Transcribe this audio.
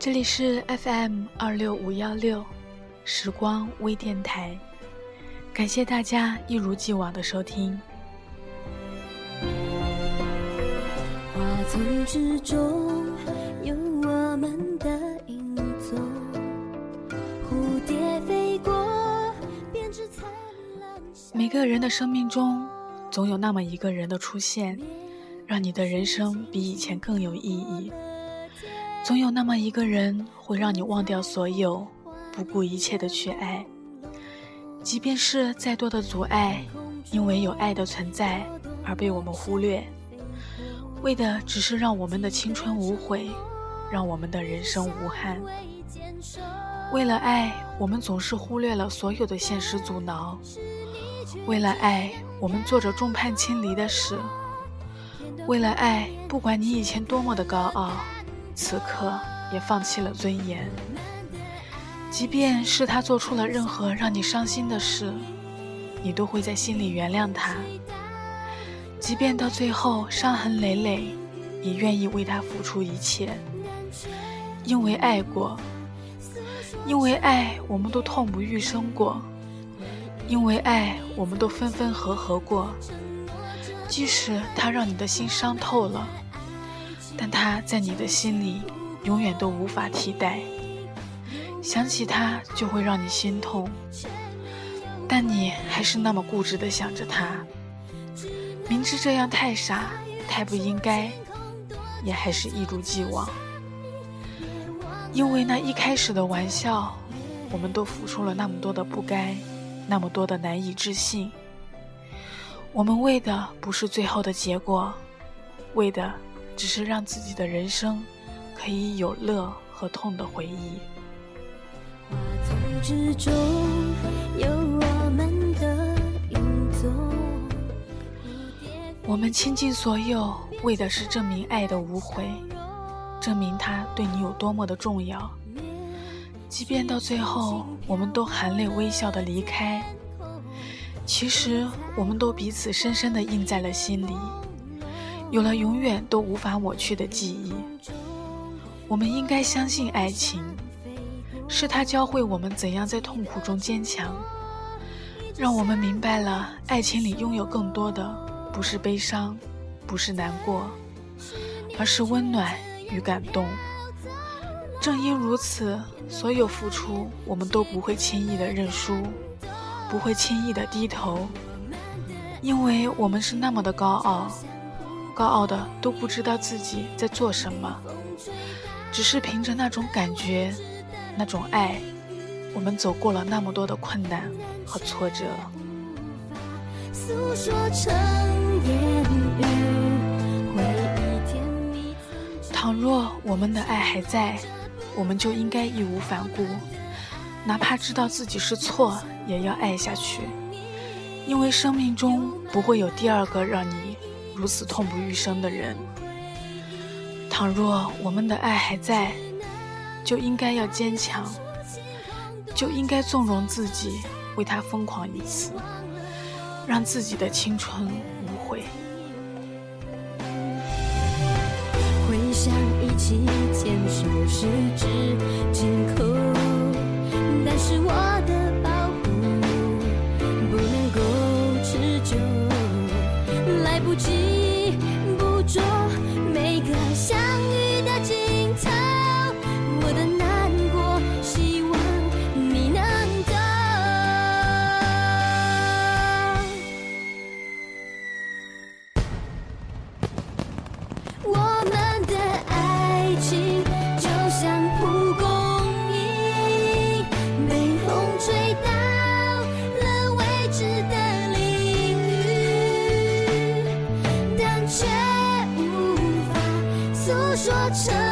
这里是 FM 二六五幺六时光微电台，感谢大家一如既往的收听。花丛之中有我们的影踪，蝴蝶飞过，编织灿烂。每个人的生命中，总有那么一个人的出现，让你的人生比以前更有意义。总有那么一个人会让你忘掉所有，不顾一切的去爱。即便是再多的阻碍，因为有爱的存在而被我们忽略，为的只是让我们的青春无悔，让我们的人生无憾。为了爱，我们总是忽略了所有的现实阻挠；为了爱，我们做着众叛亲离的事；为了爱，不管你以前多么的高傲。此刻也放弃了尊严，即便是他做出了任何让你伤心的事，你都会在心里原谅他。即便到最后伤痕累累，也愿意为他付出一切。因为爱过，因为爱，我们都痛不欲生过；因为爱，我们都分分合合过。即使他让你的心伤透了。但他在你的心里永远都无法替代，想起他就会让你心痛，但你还是那么固执的想着他，明知这样太傻太不应该，也还是一如既往。因为那一开始的玩笑，我们都付出了那么多的不该，那么多的难以置信。我们为的不是最后的结果，为的。只是让自己的人生可以有乐和痛的回忆。花丛之中有我们的影踪。我们倾尽所有，为的是证明爱的无悔，证明他对你有多么的重要。即便到最后，我们都含泪微笑的离开，其实我们都彼此深深的印在了心里。有了永远都无法抹去的记忆，我们应该相信爱情，是它教会我们怎样在痛苦中坚强，让我们明白了爱情里拥有更多的不是悲伤，不是难过，而是温暖与感动。正因如此，所有付出我们都不会轻易的认输，不会轻易的低头，因为我们是那么的高傲。高傲的都不知道自己在做什么，只是凭着那种感觉，那种爱，我们走过了那么多的困难和挫折。倘若我们的爱还在，我们就应该义无反顾，哪怕知道自己是错，也要爱下去，因为生命中不会有第二个让你。如此痛不欲生的人，倘若我们的爱还在，就应该要坚强，就应该纵容自己，为他疯狂一次，让自己的青春无悔。回想一起牵手十指紧说成